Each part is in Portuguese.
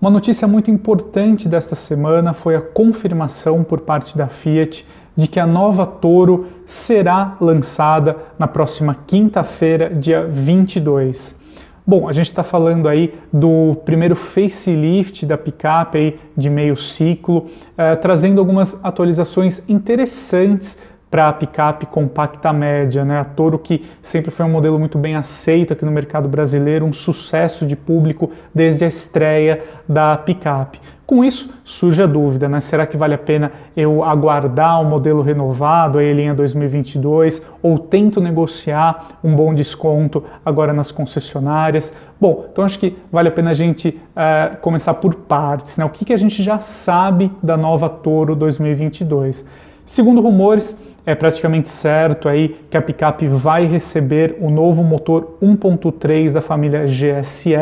Uma notícia muito importante desta semana foi a confirmação por parte da Fiat de que a nova Toro será lançada na próxima quinta-feira, dia 22. Bom, a gente está falando aí do primeiro facelift da picape aí de meio ciclo, eh, trazendo algumas atualizações interessantes para a picape compacta média, né? A Toro que sempre foi um modelo muito bem aceito aqui no mercado brasileiro, um sucesso de público desde a estreia da picape. Com isso surge a dúvida, né? Será que vale a pena eu aguardar o um modelo renovado, a linha 2022, ou tento negociar um bom desconto agora nas concessionárias? Bom, então acho que vale a pena a gente uh, começar por partes, né? O que, que a gente já sabe da nova Toro 2022? Segundo rumores, é praticamente certo aí que a picape vai receber o novo motor 1.3 da família GSE.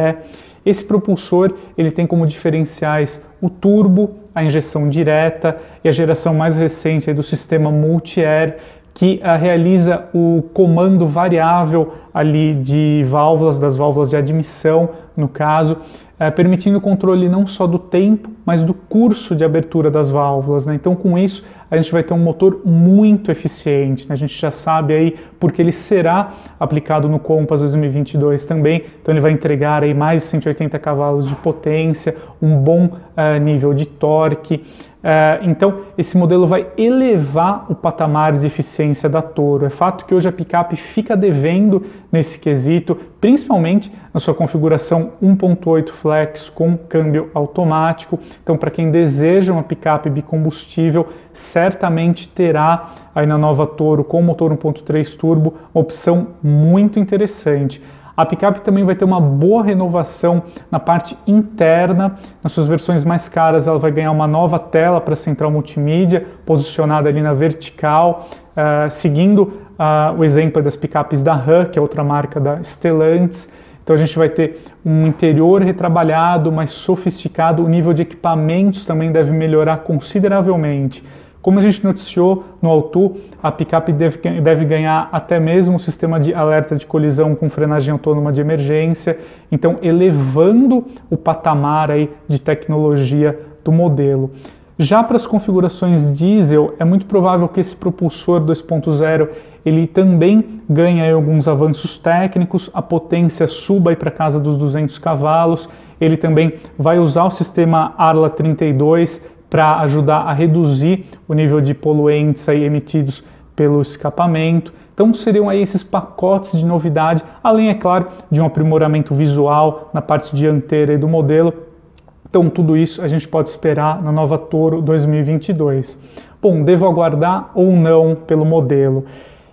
Esse propulsor ele tem como diferenciais o turbo, a injeção direta e a geração mais recente do sistema multi-air que uh, realiza o comando variável ali de válvulas, das válvulas de admissão, no caso, uh, permitindo o controle não só do tempo, mas do curso de abertura das válvulas. Né? Então, com isso, a gente vai ter um motor muito eficiente. Né? A gente já sabe aí porque ele será aplicado no Compass 2022 também. Então ele vai entregar aí mais de 180 cavalos de potência, um bom uh, nível de torque. Uh, então esse modelo vai elevar o patamar de eficiência da Toro. É fato que hoje a picape fica devendo nesse quesito, principalmente na sua configuração 1.8 flex com câmbio automático. Então para quem deseja uma picape bicombustível, certamente terá aí na nova Toro com motor 1.3 turbo uma opção muito interessante. A picape também vai ter uma boa renovação na parte interna. Nas suas versões mais caras, ela vai ganhar uma nova tela para central multimídia, posicionada ali na vertical, uh, seguindo uh, o exemplo das picapes da RAM, que é outra marca da Stellantis. Então a gente vai ter um interior retrabalhado, mais sofisticado, o nível de equipamentos também deve melhorar consideravelmente. Como a gente noticiou no Auto, a picape deve, deve ganhar até mesmo um sistema de alerta de colisão com frenagem autônoma de emergência, então elevando o patamar aí de tecnologia do modelo. Já para as configurações diesel, é muito provável que esse propulsor 2.0 ele também ganhe alguns avanços técnicos, a potência suba para casa dos 200 cavalos, ele também vai usar o sistema Arla 32 para ajudar a reduzir o nível de poluentes aí emitidos pelo escapamento. Então seriam aí esses pacotes de novidade, além, é claro, de um aprimoramento visual na parte dianteira do modelo. Então tudo isso a gente pode esperar na nova Toro 2022. Bom, devo aguardar ou não pelo modelo?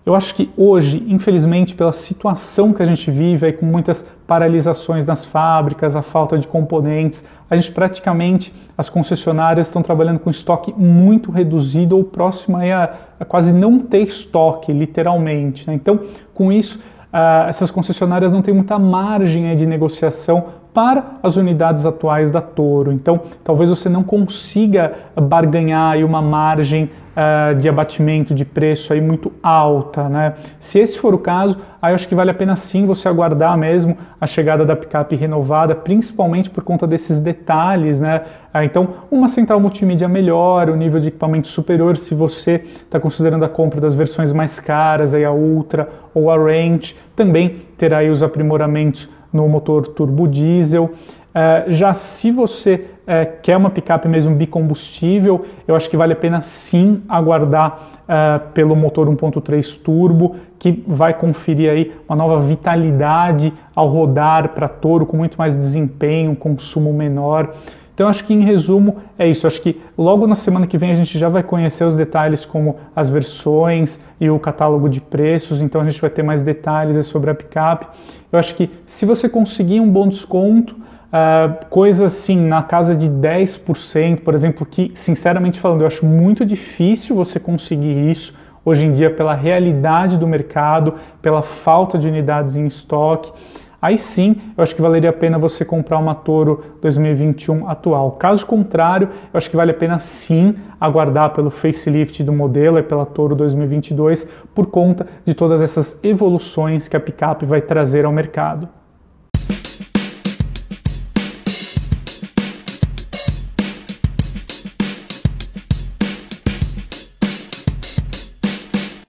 Eu acho que hoje, infelizmente, pela situação que a gente vive, aí, com muitas paralisações nas fábricas, a falta de componentes, a gente praticamente, as concessionárias estão trabalhando com estoque muito reduzido ou próximo a, a quase não ter estoque, literalmente. Né? Então, com isso, uh, essas concessionárias não têm muita margem aí, de negociação para as unidades atuais da Toro. Então, talvez você não consiga barganhar aí uma margem uh, de abatimento de preço aí muito alta, né? Se esse for o caso, aí eu acho que vale a pena sim você aguardar mesmo a chegada da picape renovada, principalmente por conta desses detalhes, né? Uh, então, uma central multimídia melhor, o nível de equipamento superior, se você está considerando a compra das versões mais caras, aí a Ultra ou a Range, também terá aí os aprimoramentos no motor turbo diesel. Uh, já se você uh, quer uma picape mesmo bicombustível, eu acho que vale a pena sim aguardar uh, pelo motor 1.3 turbo, que vai conferir aí uma nova vitalidade ao rodar para Toro, com muito mais desempenho, consumo menor. Então, acho que em resumo é isso. Acho que logo na semana que vem a gente já vai conhecer os detalhes, como as versões e o catálogo de preços. Então, a gente vai ter mais detalhes sobre a picape. Eu acho que se você conseguir um bom desconto, uh, coisa assim na casa de 10%, por exemplo, que sinceramente falando, eu acho muito difícil você conseguir isso hoje em dia pela realidade do mercado, pela falta de unidades em estoque aí sim eu acho que valeria a pena você comprar uma Toro 2021 atual. Caso contrário, eu acho que vale a pena sim aguardar pelo facelift do modelo e pela Toro 2022 por conta de todas essas evoluções que a picape vai trazer ao mercado.